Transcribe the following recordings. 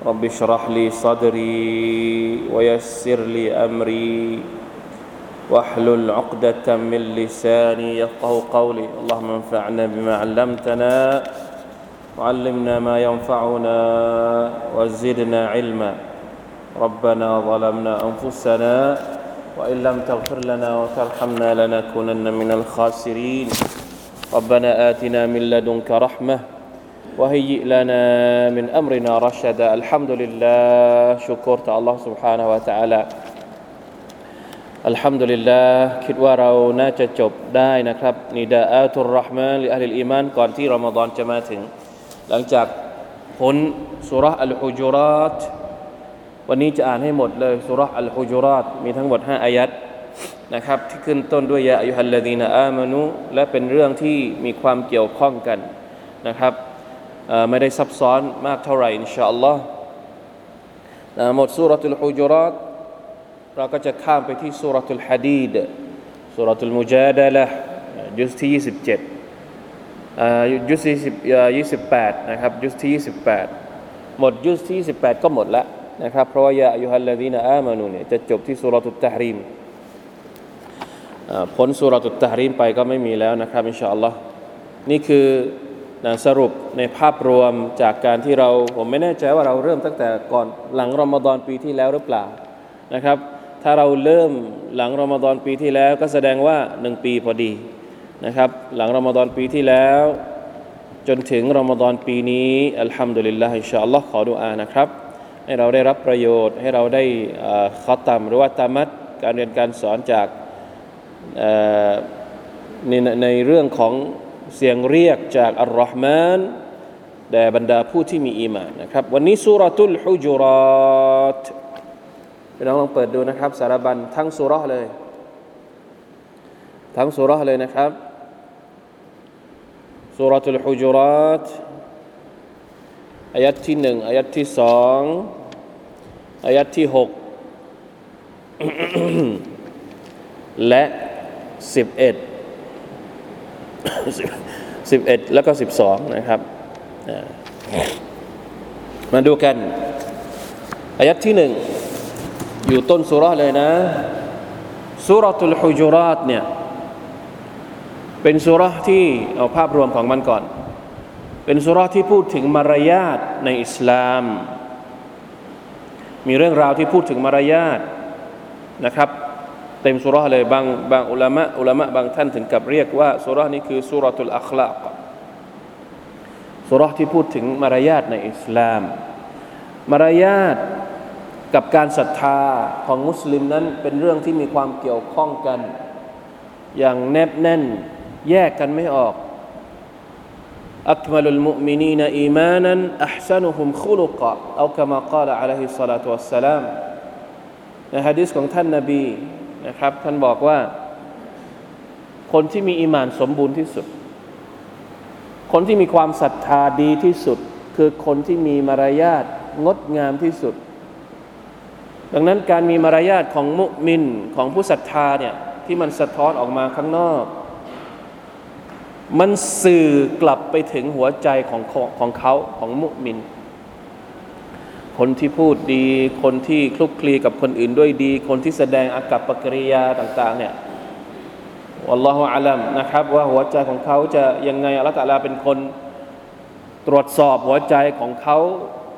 رب اشرح لي صدري ويسر لي أمري واحلل عقدة من لساني يفقه قولي. اللهم انفعنا بما علمتنا وعلمنا ما ينفعنا وزدنا علما. ربنا ظلمنا أنفسنا وإن لم تغفر لنا وترحمنا لنكونن من الخاسرين. ربنا آتنا من لدنك رحمة وهيئ لنا من أمرنا رشدا الحمد لله شكرت الله سبحانه وتعالى อัลฮัมดุลิลลาห์คิดว่าเราน่าจะจบได้นะครับนิดาอัตุรรห์มานหรืออัลลอีมานก่อนที่รอมฎอนจะมาถึง หลังจากพ้นสุรษอัลฮุจุรัตวันนี้จะอ่านให้หมดเลยสุรษอัลฮุจุรัตมีทั้งหมด5อายัดนะครับที่ขึ้นต้นด้วยยาอายุฮัลลดีนอามานุและเป็นเรื่องที่มีความเกี่ยวข้องกันนะครับ ไม่ได้ซับซ้อนมากเท่าไหร่อินชาอัลลอฮ์หมดสุรษอัลฮุจุรัตเราก็จะข้ามไปที่สุรทุลฮะดีดสุรทุลมุจาดะละยุสที่ 27ยุสที่28นะครับยุสที่ 28 หมดยุสที่ 28 ก็หมดแล้วนะครับเพราะว่ายาอายุฮัลลดีนอามานูเนี่ยจะจบที่สุรทุตตะฮรีมพ้นสุรทุตตะฮรีมไปก็ไม่มีแล้วนะครับอินชาอัลลอฮ์นี่คือ สรุปในภาพรวมจากการที่เราผมไม่แน่ใจว่าเราเริ่มตั้งแต่ก่อนหลังรอมฎอนปีที่แล้วหรือเปล่านะครับ ถ้าเราเริ่มหลังรอมฎอนปีที่แล้วก็แสดงว่าหนึ่งปีพอดีนะครับ หลังรอมฎอนปีที่แล้ว จนถึงรอมฎอนปีนี้อัลฮัมดุลิลลาฮิชาอัลลอฮ์ขอดุอานะครับ ให้เราได้รับประโยชน์ ให้เราได้ขอตามหรือว่าตามัดการเรียนการสอนจากในในเรื่องของ เสียงเรียกจากอัลลอฮ์มานแด่บรรดาผู้ที่มีอีมานนะครับ วันนี้สุรทุลฮุจุรัตพี่น้องลองเปิดดูนะครับ สารบัญทั้งสุรเลย ทั้งสุรเลยนะครับสุรทุลฮุจุรัตอายัดที่หนึ่งอายัดที่สองอายัดที่หกและสิบเอ็ด สิบเอ็ดแล้วก็สิบสองนะครับมาดูกันอายัดที่หนึ่งอยู่ต้นสุราเลยนะสุรทุลฮุจุรัตเนี่ยเป็นสุราที่เอาภาพรวมของมันก่อน เป็นสุราที่พูดถึงมารยาทในอิสลาม มีเรื่องราวที่พูดถึงมารยาทนะครับ เต็มสุราเลยบางบางอุลามะอุลามะบางท่านถึงกับเรียกว่าสุรานี้คือสุรทุลอัคลากสุราที่พูดถึงมารยาทในอิสลาม มารยาทกับการศรัทธาของมุสลิมนั้นเป็นเรื่องที่มีความเกี่ยวข้องกัน อย่างแนบแน่นแยกกันไม่ออกأكمل المؤمنين إيمانا أحسنهم خلقا เอาคำกล่าวعليه الصلاة والسلام ในฮะดิษของท่านนบี นะครับ ท่านบอกว่า คนที่มีอีมานสมบูรณ์ที่สุด คนที่มีความศรัทธาดีที่สุด คือคนที่มีมารยาทงดงามที่สุด ดังนั้นการมีมารยาทของมุมินของผู้ศรัทธาเนี่ยที่มันสะท้อนออกมาข้างนอก มันสื่อกลับไปถึงหัวใจของของเขาของมุมิน คนที่พูดดี คนที่คลุกคลีกับคนอื่นด้วยดี คนที่แสดงอากับปกิริยาต่างๆเนี่ยวัลลอฮฺอาลัมนะครับ ว่าหัวใจของเขาจะยังไงอัลลอฮฺตะลาเป็นคนตรวจสอบหัวใจของเขา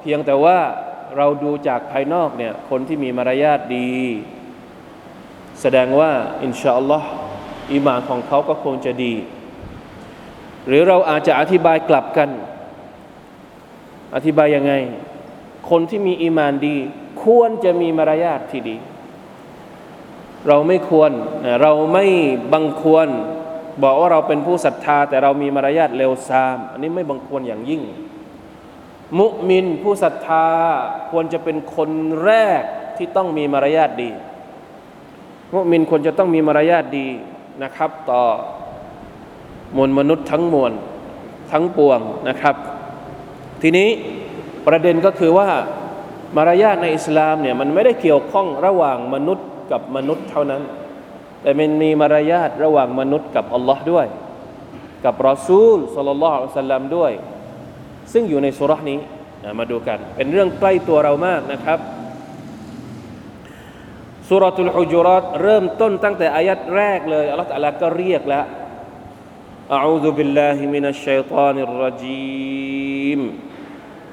เพียงแต่ว่าเราดูจากภายนอกเนี่ยคนที่มีมารยาทดี แสดงว่าอินชาอัลลอฮ์อิมานของเขาก็คงจะดี หรือเราอาจจะอธิบายกลับกัน อธิบายยังไง คนที่มีอีมานดี ควรจะมีมารยาทที่ดี เราไม่ควรเราไม่บังควร บอกว่าเราเป็นผู้ศรัทธา แต่เรามีมารยาทเลวทราม อันนี้ไม่บังควรอย่างยิ่ง มุมินผู้ศรัทธาควรจะเป็นคนแรกที่ต้องมีมารยาทดี มุมินควรจะต้องมีมารยาทดีนะครับ ต่อมวลมนุษย์ทั้งมวลทั้งปวงนะครับ ทีนี้ ประเด็นก็คือว่ามารยาทในอิสลามเนี่ยมันไม่ได้เกี่ยวข้องระหว่างมนุษย์กับมนุษย์เท่านั้น แต่มันมีมารยาทระหว่างมนุษย์กับอัลลอฮ์ด้วย กับรอซูลสัลลัลลอฮุอะลัยฮิสัลลัมด้วย ซึ่งอยู่ในสุรานี้มาดูกัน เป็นเรื่องใกล้ตัวเรามากนะครับสุรทูลฮุจุรัตเริ่มต้นตั้งแต่อายัดแรกเลยอัลลอฮฺตะลาก็เรียกแล้ว أعوذ بالله من الشيطان الرجيم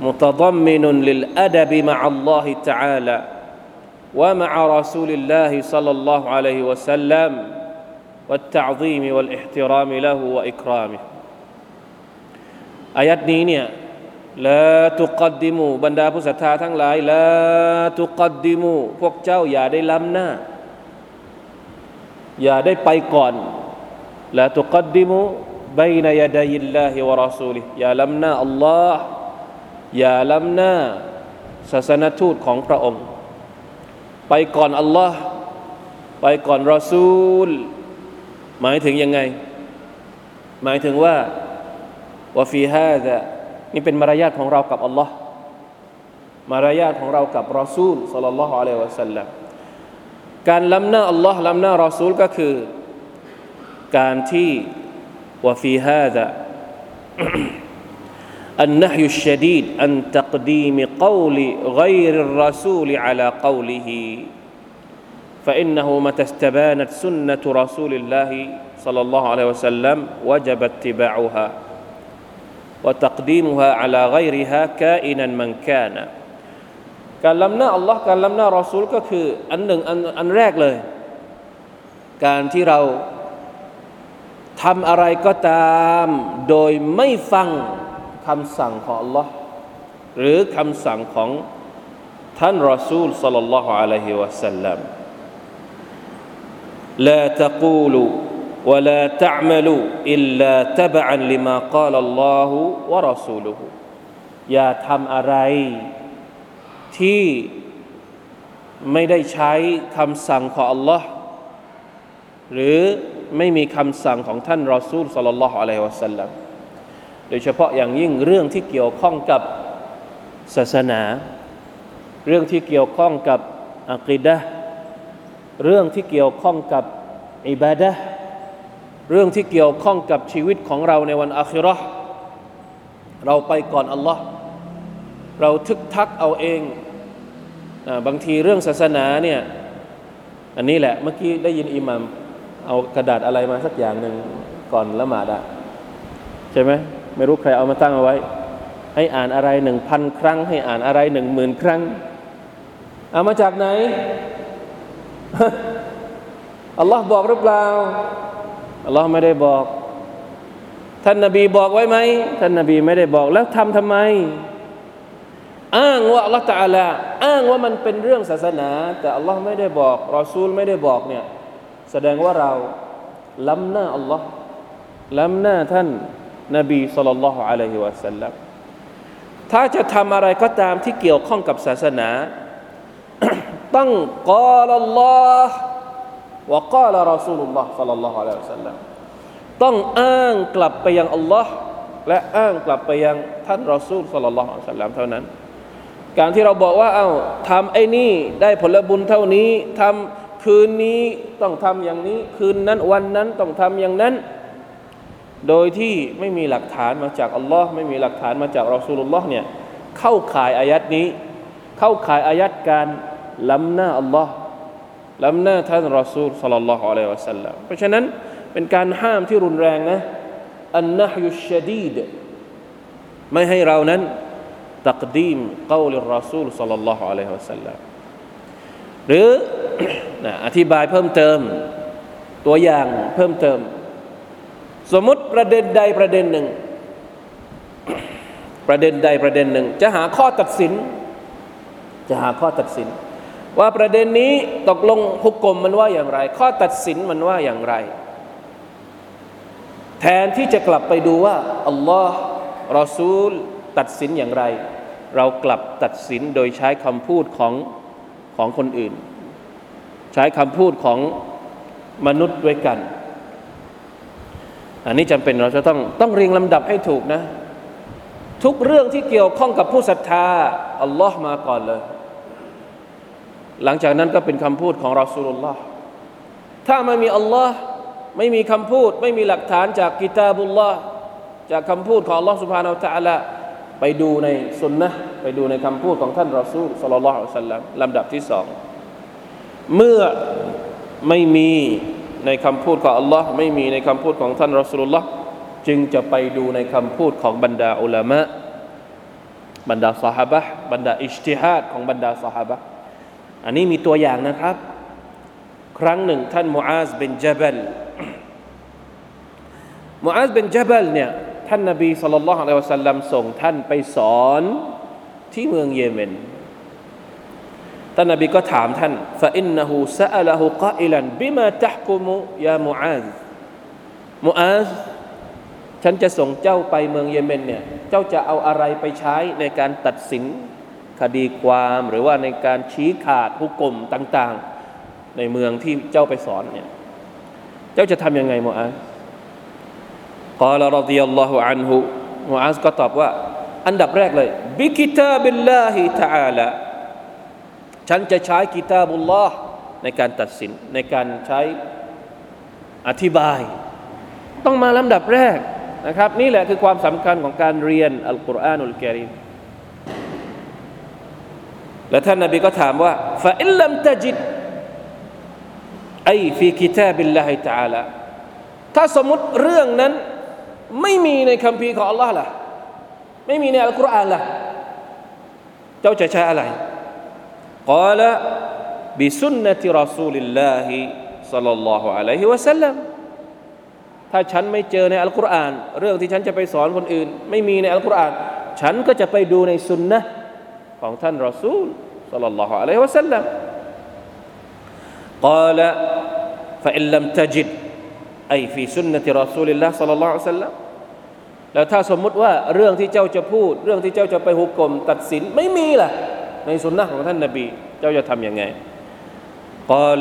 متضمن للادب مع الله تعالى ومع رسول الله صلى الله عليه وسلم والتعظيم والاحترام له واكرامه ايات นี้เนี่ย لا تقدموا บรรดาผู้ศรัทธาทั้งหลาย لا تقدموا พวกเจ้าอย่าได้ล้ำหน้า อย่าได้ไปก่อน لا تقدموا بين يدي الله ورسوله อย่าล้ำหน้าอัลลอฮ์ อย่าล้ำหน้าศาสนทูตของพระองค์ ไปก่อนอัลลอฮ์ไปก่อนรอซูล หมายถึงยังไง หมายถึงว่าวาฟีฮาดะนี่เป็นมารยาทของเรากับอัลลอฮ์มารยาทของเรากับรอซูลสัลลัลลอฮุอะลัยวะสัลลัมการล้ำหน้าอัลลอฮ์ล้ำหน้ารอซูลก็คือ การที่วาฟีฮาดะ النهي الشديد عن تقديم قول غير الرسول على قوله فإنه متى استبانت سنة رسول الله صلى الله عليه وسلم وجب اتباعها وتقديمها على غيرها كائنا من كان การล้ำหน้าอัลลอฮ์การล้ำหน้ารอซูลก็คืออันหนึ่งอันอันแรกเลย การที่เราทำอะไรก็ตามโดยไม่ฟัง คำสั่งของ Allah หรือคำสั่งของท่านรอซูลสัลลัลลอฮุอะลัยฮิวะสัลลัม لا تقولوا ولا تعملوا إلا تبعا لما قال الله ورسوله อย่าทำอะไร ที่ไม่ได้ใช้คำสั่งของ Allah หรือไม่มีคำสั่งของท่านรอซูลสัลลัลลอฮุอะลัยฮิวะสัลลัม โดยเฉพาะอย่างยิ่งเรื่องที่เกี่ยวข้องกับศาสนา เรื่องที่เกี่ยวข้องกับอักิดะเรื่องที่เกี่ยวข้องกับอิบาดะเรื่องที่เกี่ยวข้องกับชีวิตของเราในวันอาคิรอเราไปก่อนอัลลอฮ์เราทึกทักเอาเองบางทีเรื่องศาสนาเนี่ยอันนี้แหละเมื่อกี้ได้ยินอิหมัมเอากระดาษอะไรมาสักอย่างหนึ่งก่อนละหมาดอะใช่ไหม ไม่รู้ใครเอามาตั้งเอาไว้ ให้อ่านอะไรหนึ่งพันครั้ง ให้อ่านอะไรหนึ่งหมื่นครั้ง เอามาจากไหนอัลลอฮ์บอกหรือเปล่าอัลลอฮ์ไม่ได้บอก ท่านนาบีบอกไว้ไหมท่านนาบีไม่ได้บอกแล้วทำทำไม อ้างว่าอัลลอฮ์ตาลาอ้างว่ามันเป็นเรื่องศาสนา แต่อัลลอฮ์ไม่ได้บอกรอซูลไม่ได้บอกเนี่ยแสดงว่าเราล้ำหน้าอัลลอฮ์ล้ำหน้าท่าน นบีสุลต่านละฮ์อะลัยฮิวะสัลลัมถ้าจะทำอะไรก็ตามที่เกี่ยวข้องกับศาสนา ต้องกอลลอฮ์วะกาลรอซูลุลลอฮ์สัลลัลลอฮุอะลัยฮิวะสัลลัมต้องอ้างกลับไปยังอัลลอฮ์และอ้างกลับไปยังท่านรอซูลสัลลัลลอฮุอะลัยฮิวะสัลลัมเท่านั้น การที่เราบอกว่าเอา้าทำไอ้นี่ได้ผลบุญเท่านี้ทำคืนนี้ต้องทำอย่างนี้ คืนนั้นวันนั้นต้องทำอย่างนั้น โดยที่ไม่มีหลักฐานมาจากอัลลอฮ์ไม่มีหลักฐานมาจากรอสูลุลลอฮ์เนี่ยเข้าข่ายอายัดนี้ เข้าข่ายอายัดการล้ำหน้าอัลลอฮ์ล้ำหน้าท่านรอซูลสัลลัลลอฮุอะลัยฮิวะสัลลัมเพราะฉะนั้นเป็นการห้ามที่รุนแรงนะอันนะฮยุชดีดไม่ให้เรานั้นตักดีมกาวลิรอซูลสัลลัลลอฮุอะลัยฮิวะสัลลัมหรืออธิบายเพิ่มเติมตัวอย่างเพิ่มเติม สมมติประเด็นใดประเด็นหนึ่ง ประเด็นใดประเด็นหนึ่ง จะหาข้อตัดสิน จะหาข้อตัดสิน ว่าประเด็นนี้ตกลงหุกกลมมันว่าอย่างไร ข้อตัดสินมันว่าอย่างไร แทนที่จะกลับไปดูว่าอัลลอฮ์รอซูลตัดสินอย่างไร เรากลับตัดสินโดยใช้คำพูดของของคนอื่น ใช้คำพูดของมนุษย์ด้วยกัน อันนี้จำเป็นเราจะต้องต้องเรียงลำดับให้ถูกนะ ทุกเรื่องที่เกี่ยวข้องกับผู้ศรัทธาอัลลอฮ์มาก่อนเลย หลังจากนั้นก็เป็นคำพูดของรอสูลุลลอฮ์ถ้าไม่มีอัลลอฮ์ไม่มีคำพูด ไม่มีหลักฐานจากกิตาบุลลอฮ์จากคำพูดของอัลลอฮ์สุบฮานาอัลตะละไปดูในสุนนะไปดูในคำพูดของท่านรอซูลสัลลลอฮ์สัลลัมลำดับที่สองเมื่อไม่มี ในคำพูดของอัลลอฮ์ไม่มีในคำพูดของท่านรอสลุลลอฮ์จึงจะไปดูในคำพูดของบรรดาอุลามะบรรดาสหาบะบรรดาอิจติฮาดของบรรดาสหาบะอันนี้มีตัวอย่างนะครับ ครั้งหนึ่งท่านมูอาซเป็นจับลมูอาซเป็นจับลเนี่ยท่านนบีสุลต่านละฮ์อัลลอฮฺสัลลัมส่งท่านไปสอนที่เมืองเยเมน ท่านนบีก็ถามท่านฟาอินนหูซาลหูกาอิลันบิมาตะกุมุยามูอาซมูอาซฉันจะส่งเจ้าไปเมืองเยเมนเนี่ยเจ้าจะเอาอะไรไปใช้ในการตัดสินคดีความหรือว่าในการชี้ขาดผู้กลมต่าง ๆ ในเมืองที่เจ้าไปสอนเนี่ยเจ้าจะทำยังไงมูอาซกล่ารดิยัลลอฮุอันฮุมูอาซก็ตอบว่า อันดับแรกเลยبكتاب الله تعالى ฉันจะใช้كتاب الله ในการตัดสินในการใช้อธิบาย ต้องมาลำดับแรกนะครับ นี่แหละคือความสำคัญของการเรียนالقرآن الكريم และท่านนบีก็ถามว่าفإن لم تجد في كتاب الله تعالىถ้าสมมติเรื่องนั้นไม่มีในคัมภีร์ของ Allah ล่ะ ไม่มีในอัลกุรอานล่ะ เจ้าจะใช้อะไร กล่าวบิสุนนติรอซูลิลลาฮิสัลลัลลอฮุอะลัยฮิวะสัลลัมถ้าฉันไม่เจอในอัลกุรอานเรื่องที่ฉันจะไปสอนคนอื่น ไม่มีในอัลกุรอานฉันก็จะไปดูในสุนนะของท่านรอซูลสัลลัลลอฮุอะลัยฮิวะสัลลัมกล่าว فإن لم تجد ไอฟีสุนนติรอซูลิลลาห์สัลลัลลอฮุอะลัยฮิวะสัลลัมแล้วถ้าสมมุติว่าเรื่องที่เจ้าจะพูด เรื่องที่เจ้าจะไปหุกกลมตัดสินไม่มีล่ะ ในสุนนะของท่านนบี เจ้าจะทำยังไงกล่าว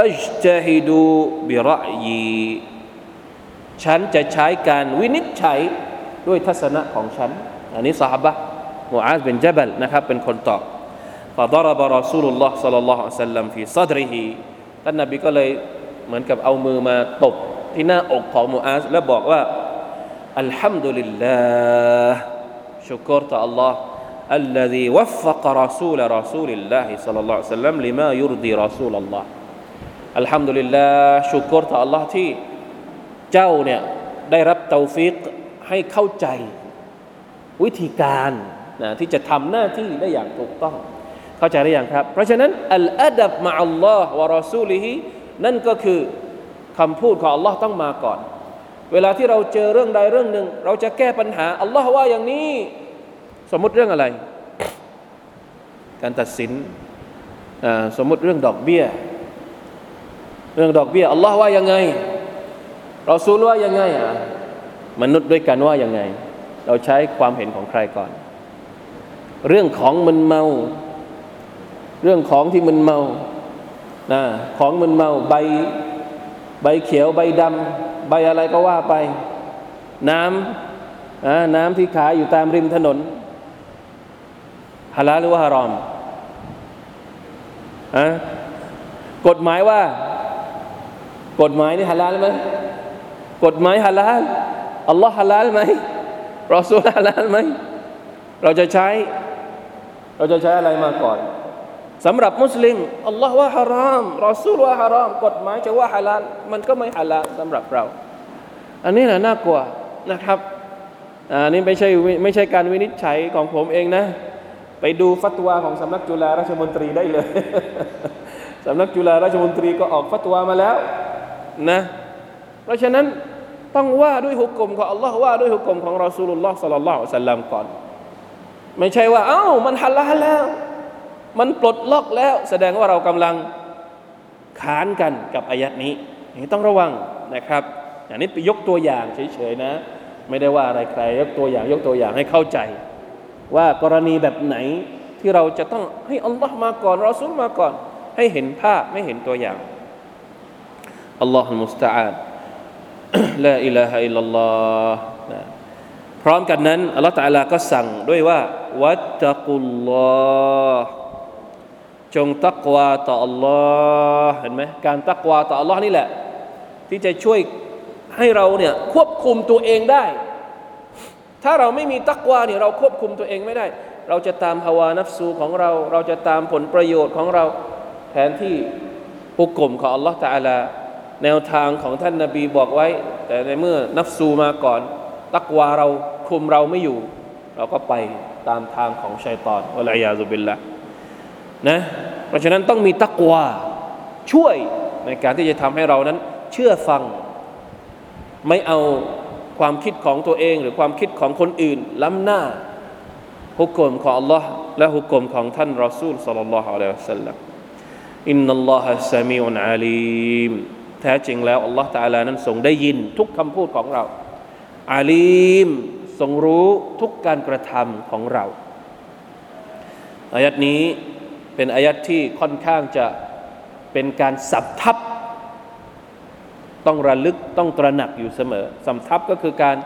อัจตฮิดูบิรอยีฉันจะใช้การวินิจฉัยด้วยทัศนะของฉัน อันนี้สาบะมูอาซเป็นจับลนะครับเป็นคนตอบ فضرب رسول الله صلى الله عليه وسلم في صدره ท่านนบีก็เลยเหมือนกับเอามือมาตบที่หน้าอกของมูอาซแล้วบอกว่าอัลฮัมดุลิลลาห์ชุกรต่อ Allah الذي وفق رسول رسول الله صلى الله عليه وسلم لما يرضي رسول الله อัลฮัมดุลิลลาห์ชุกรต่อ Allah ที่เจ้าเนี่ยได้รับเตาฟิกให้เข้าใจ วิธีการนะที่จะทำหน้าที่ได้อย่างถูกต้อง เข้าใจหรือยังครับ เพราะฉะนั้นอัลอาดับมะอัลลอฮ์วะรอซูลิฮินั่นก็คือคำพูดของ Allah ต้องมาก่อน เวลาที่เราเจอเรื่องใดเรื่องหนึ่ง เราจะแก้ปัญหา อัลลอฮ์ว่าอย่างนี้ สมมติเรื่องอะไร การตัดสินสมมติเรื่องดอกเบี้ย เรื่องดอกเบี้ยอัลลอฮ์ว่ายังไงเราซูลว่ายังไงอะมนุษย์ด้วยกันว่ายังไง เราใช้ความเห็นของใครก่อน เรื่องของมันเมา เรื่องของที่มันเมานะของมึนเมาใบใบเขียวใบดำใบอะไรก็ว่าไป น้ำน้ำที่ขายอยู่ตามริมถนน ฮาลาลหรือว่าฮารอมอะกฎหมายว่า กฎหมายนี่ฮาลาลไหมกฎหมายฮาลาลอัลลอฮ์ฮาลาลไหมรอซูลฮาลาลไหมเราจะใช้ เราจะใช้อะไรมาก่อนสำหรับมุสลิมอัลลอฮ์ว่าฮารามรอซูลว่าฮารามกฎหมายจะว่าฮาลาลมันก็ไม่ฮาลาลสำหรับเรา อันนี้แหละน่ากลัวนะครับอันนี้ไม่ใช่ไม่ใช่การวินิจฉัยของผมเองนะ ไปดูฟัตวาของสำนักจุฬาราชมนตรีได้เลยสำนักจุฬาราชมนตรีก็ออกฟัตวามาแล้วนะเพราะฉะนั้นต้องว่าด้วยหุกกลมของอัลลอฮ์ว่าด้วยหุกกลมของรอสูลุลลอฮ์สัลลัลลอฮุสัลลัมก่อน ไม่ใช่ว่า เอ้า มันฮัลลาลแล้ว มันปลดล็อกแล้ว แสดงว่าเรากำลังขานกันกับอายัดนี้นี่ต้องระวังนะครับ อย่างนี้ไปยกตัวอย่างเฉยๆนะ ไม่ได้ว่าอะไรใคร ยกตัวอย่างยกตัวอย่างให้เข้าใจ ว่ากรณีแบบไหนที่เราจะต้องให้อัลลอฮ์มาก่อนรอซุลมาก่อน ให้เห็นภาพไม่เห็นตัวอย่างอัลลอฮฺมุสตาานละอิลาฮะอิลลัลลอฮ์พร้อมกันนั้นอัลลอฮฺตาลาก็สั่งด้วยว่าวัตตะกุลลอฮ์จงตักวาต่อ Allah เห็นไหมการตักวาต่อ Allah นี่แหละ ที่จะช่วยให้เราเนี่ยควบคุมตัวเองได้ ถ้าเราไม่มีตักวาเนี่ยเราควบคุมตัวเองไม่ได้ เราจะตามฮาวานัฟซูของเรา เราจะตามผลประโยชน์ของเราแทนที่ปุกกลมของ Allah ตาลาแนวทางของท่านนาบีบอกไว้ แต่ในเมื่อนัฟซูมาก่อน ตักวาเราคุมเราไม่อยู่ เราก็ไปตามทางของชัยตอนวะลัยยาซุบิลละนะเพราะฉะนั้นต้องมีตักวาช่วยในการที่จะทำให้เรานั้น เชื่อฟัง ไม่เอา ความคิดของตัวเอง หรือความคิดของคนอื่น ล้ำหน้าฮุกกลมของ Allah และฮุกกลมของท่านรอซูลสัลลัลลอฮุอะลัยฮิวะสัลลัมอินนัลลอฮะซามีอุนอาลีมแท้จริงแล้วอัลลอฮฺตาลานั้นทรงได้ยินทุกคำพูดของเรา อาลีมทรงรู้ทุกการกระทำของเราอายัดนี้เป็นอายัดที่ค่อนข้างจะเป็นการสับทับ ต้องระลึกต้องตระหนักอยู่เสมอสับทับก็คือการ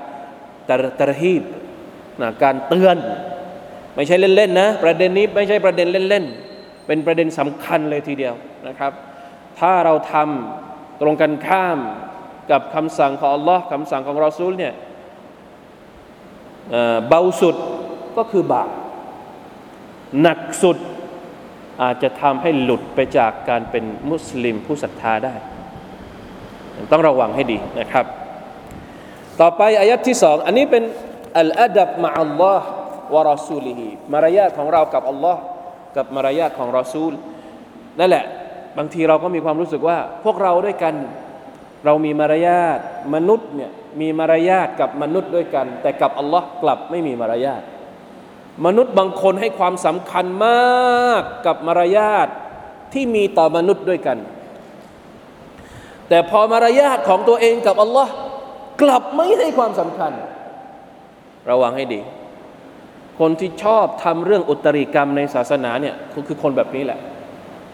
ตรตรฮีบนะการเตือน ไม่ใช่เล่นๆนะประเด็นนี้ไม่ใช่ประเด็นเล่นๆเป็นประเด็นสำคัญเลยทีเดียวนะครับ ถ้าเราทำตรงกันข้ามกับคำสั่งของ Allah คำสั่งของรอซูลเนี่ยเบาสุดก็คือบาปหนักสุดอาจจะทำให้หลุดไปจากการเป็นมุสลิมผู้ศรัทธาได้ ต้องระวังให้ดีนะครับ ต่อไปอายัดที่สองอันนี้เป็นอัลอาดับมะอัลลอฮ์วะรอซูลิฮิมารยาทของเรากับอัลลอฮ์กับมารยาทของรอซูลนั่นแหละ บางทีเราก็มีความรู้สึกว่า พวกเราด้วยกันเรามีมารยาทมนุษย์เนี่ยมีมารยาทกับมนุษย์ด้วยกัน แต่กับอัลลอฮ์กลับไม่มีมารยาทมนุษย์บางคนให้ความสำคัญมากกับมารยาทที่มีต่อมนุษย์ด้วยกัน แต่พอมารยาทของตัวเองกับอัลลอฮ์กลับไม่ให้ความสำคัญ ระวังให้ดี คนที่ชอบทำเรื่องอุตริกรรมในศาสนาเนี่ยคือคนแบบนี้แหละ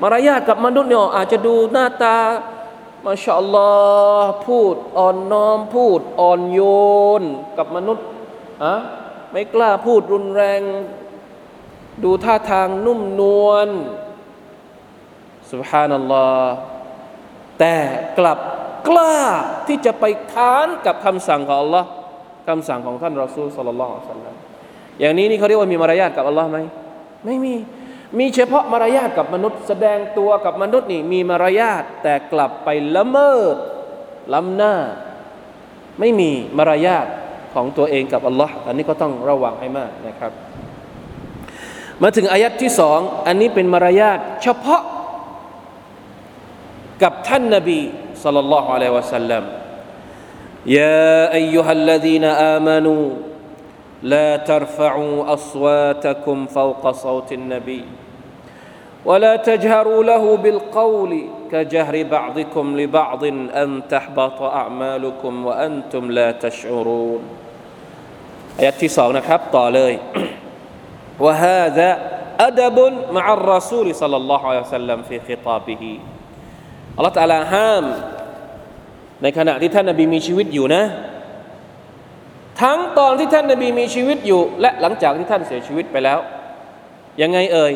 มารยาทกับมนุษย์เนี่ยอาจจะดูหน้าตามาชาอัลลอฮ์พูดอ่อนน้อมพูดอ่อนโยนกับมนุษย์อะไม่กล้าพูดรุนแรง ดูท่าทางนุ่มนวลสุบฮานัลลอฮ์ แต่กลับกล้าที่จะไปค้านกับคำสั่งของ Allah คำสั่งของท่านรอซูลสัลลัลลอฮุอะลัยฮิวะสัลลัมอย่างนี้นี่เขาเรียกว่ามีมารยาทกับ Allah ไหมไม่มี มีเฉพาะมารยาทกับมนุษย์ แสดงตัวกับมนุษย์นี่มีมารยาทแต่กลับไปละเมิดล้ำหน้า ไม่มีมารยาทของตัวเองกับอัลลอฮ์อันนี้ก็ต้องระวังให้มากนะครับ มาถึงอายัดที่สองอันนี้เป็นมารยาทเฉพาะ กับท่านนบีสัลลัลลอฮุอะลัยวะสัลลัม يا أيها الذين آمنوا لا ترفعوا أصواتكم فوق صوت النبي ولا تجهروا له بالقول كجهر بعضكم لبعض أن تحبط أعمالكم وأنتم لا تشعرون อายะที่สองนะครับต่อเลย وهذا أدب مع الرسول صلى الله عليه وسلم في خطابه อัลลอฮฺตาลาห้าม ในขณะที่ท่านนบีมีชีวิตอยู่นะ ทั้งตอนที่ท่านนบีมีชีวิตอยู่ และหลังจากที่ท่านเสียชีวิตไปแล้ว ยังไงเอ่ย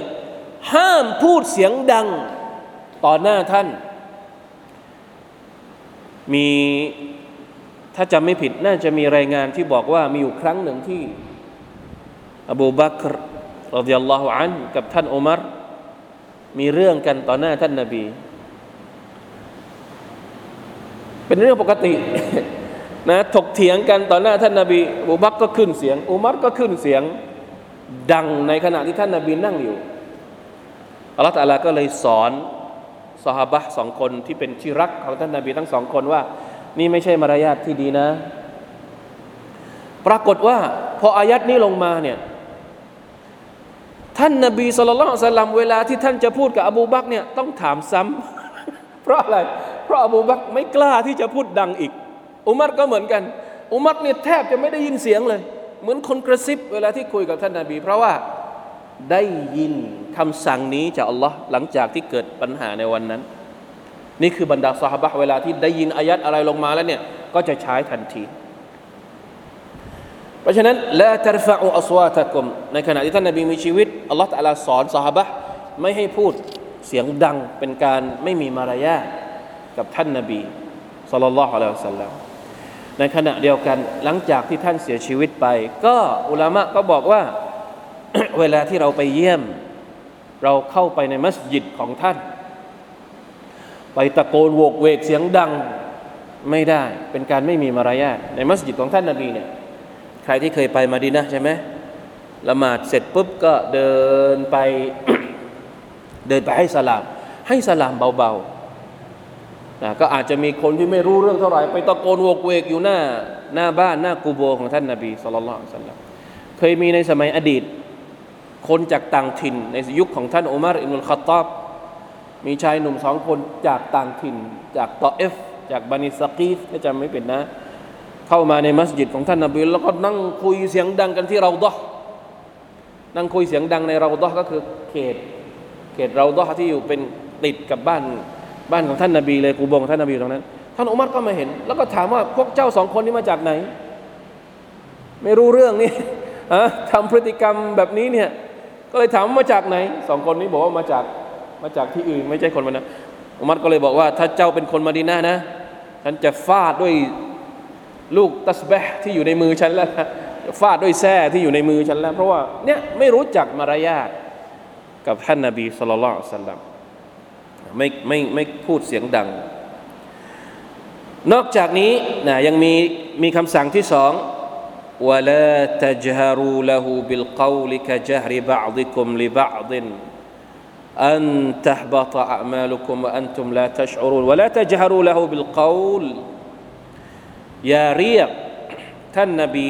ห้ามพูดเสียงดังต่อหน้าท่าน มีถ้าจำไม่ผิดน่าจะมีรายงานที่บอกว่ามีอยู่ครั้งหนึ่งที่ อบูบักรรดิยัลลอฮุอันกับท่านอุมารมีเรื่องกันต่อหน้าท่านนาบี เป็นเรื่องปกตินะถกเถียงกันต่อหน้าท่านนาบีอุบักก็ขึ้นเสียง อุมัรก็ขึ้นเสียงดังในขณะที่ท่านนาบีนั่งอยู่อัลลอฮฺตะลาก็เลยสอนสหบะสองคนที่เป็นที่รักของท่านนาบีทั้งสองคนว่า นี่ไม่ใช่มารยาทที่ดีนะ ปรากฏว่า พออายัดนี้ลงมาเนี่ยท่านนาบีสุลต่านสัลลัมเวลาที่ท่านจะพูดกับอบูบักเนี่ยต้องถามซ้ำเพราะอะไร ราะอบูบักไม่กล้าที่จะพูดดังอีก อุมัรก็เหมือนกัน อุมัรเนี่ยแทบจะไม่ได้ยินเสียงเลย เหมือนคนกระซิบเวลาที่คุยกับท่านนาบี เพราะว่าได้ยินคำสั่งนี้จากอัลลอฮ์หลังจากที่เกิดปัญหาในวันนั้น นี่คือบรรดาสหบะเวลาที่ได้ยินอายัดอะไรลงมาแล้วเนี่ยก็จะใช้ทันที เพราะฉะนั้นละตรฟะอุอัสวาตะกุมในขณะที่ท่านนบีมีชีวิตอัลลอฮฺตะลาสอนสหบะไม่ให้พูดเสียงดังเป็นการไม่มีมารยาท กับท่านนบีสุลต่านละฮ์อะลัยฮิสัลลัมในขณะเดียวกันหลังจากที่ท่านเสียชีวิตไป ก็อุลามะก็บอกว่าเวลาที่เราไปเยี่ยม เราเข้าไปในมัสยิดของท่าน ไปตะโกนโวกเวกเสียงดังไม่ได้เป็นการไม่มีมารยาทในมัสยิดของท่านนบีเนี่ยใครที่เคยไปมาดีนะใช่ไหมละหมาดเสร็จปุ๊บก็เดินไปเดินไปให้สลาม ให้สลามเบาๆ นะก็อาจจะมีคนที่ไม่รู้เรื่องเท่าไหร่ไปตะโกนโวกเวกอยู่หน้าหน้าบ้านหน้ากูโบของท่านนาบีสุลต่านสัลลัมเคยมีในสมัยอดีต คนจากต่างถิ่น ในยุคของท่านอุมารอิมุลขัตตอบ มีชายหนุ่มสองคนจากต่างถิ่น จากตอเอฟ จากบันิสกีฟถ้าจำไม่เป็นนะ เข้ามาในมัสยิดของท่านนบีแล้วก็นั่งคุยเสียงดังกันที่เราดอนั่งคุยเสียงดังในเราดอก็คือเขต เขตเราดอที่อยู่เป็นติดกับบ้าน บ้านของท่านนบีเลยกูบงท่านนบีตรงนั้น ท่านอุมัรก็มาเห็น แล้วก็ถามว่าพวกเจ้าสองคนนี้มาจากไหน ไม่รู้เรื่องนี่ทำพฤติกรรมแบบนี้เนี่ย ก็เลยถามมาจากไหนสองคนนี้บอกว่ามาจากมาจากที่อื่นไม่ใช่คนมานะอุมัรก็เลยบอกว่า ถ้าเจ้าเป็นคนมาดีนานะฉันจะฟาดด้วยลูกตัสบะที่อยู่ในมือฉันแล้วฟาดด้วยแส้ที่อยู่ในมือฉันแล้ว เพราะว่าเนี่ยไม่รู้จักมารยาทกับท่านนาบีสุลต่านสัลลัม ไม่ไม่ไม่พูดเสียงดัง นอกจากนี้นะยังมีมีคำสั่งที่สองวะลาตจฮารูละหูบิลกาวลิกะจฮริบะดิคุมลิบะดินอันตะบะตะอามาลุคุมอันตุมลาตชอรูนวะลาตจฮารูละหูบิลกาวลอย่าเรียกท่านนบี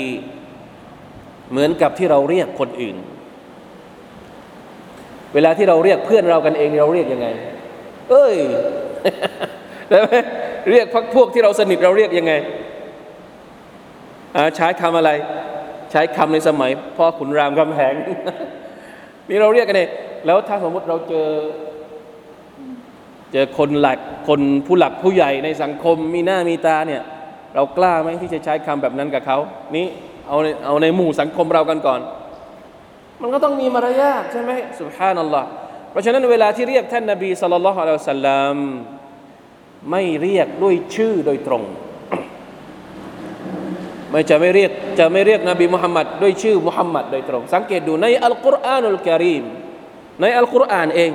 เหมือนกับที่เราเรียกคนอื่น เวลาที่เราเรียกเพื่อนเรากันเองเราเรียกยังไง เอ้ยใช่ไหมเรียกพักพวกที่เราสนิทเราเรียกยังไงใช้คำอะไร ใช้คำในสมัยพ่อขุนรามคำแหงนี่เราเรียกกันเองแล้วถ้าสมมติเราเจอ เจอคนหลักคนผู้หลักผู้ใหญ่ในสังคมมีหน้ามีตาเนี่ย เรากล้าไหมที่จะใช้คำแบบนั้นกับเขานี่เอาเอาในหมู่สังคมเรากันก่อน มันก็ต้องมีมารยาทใช่ไหมสุบฮานัลลอฮ์ เพราะฉะนั้นเวลาที่เรียกท่านนาบีสุลต่านละฮ์อัลลอฮ์สัลลัมไม่เรียกด้วยชื่อโดยตรง ไม่จะไม่เรียกจะไม่เรียกนบีมุฮัมมัดด้วยชื่อมุฮัมมัดโดยตรง สังเกตดูในอัลกุรอานุลกิริมในอัลกุรอานเอง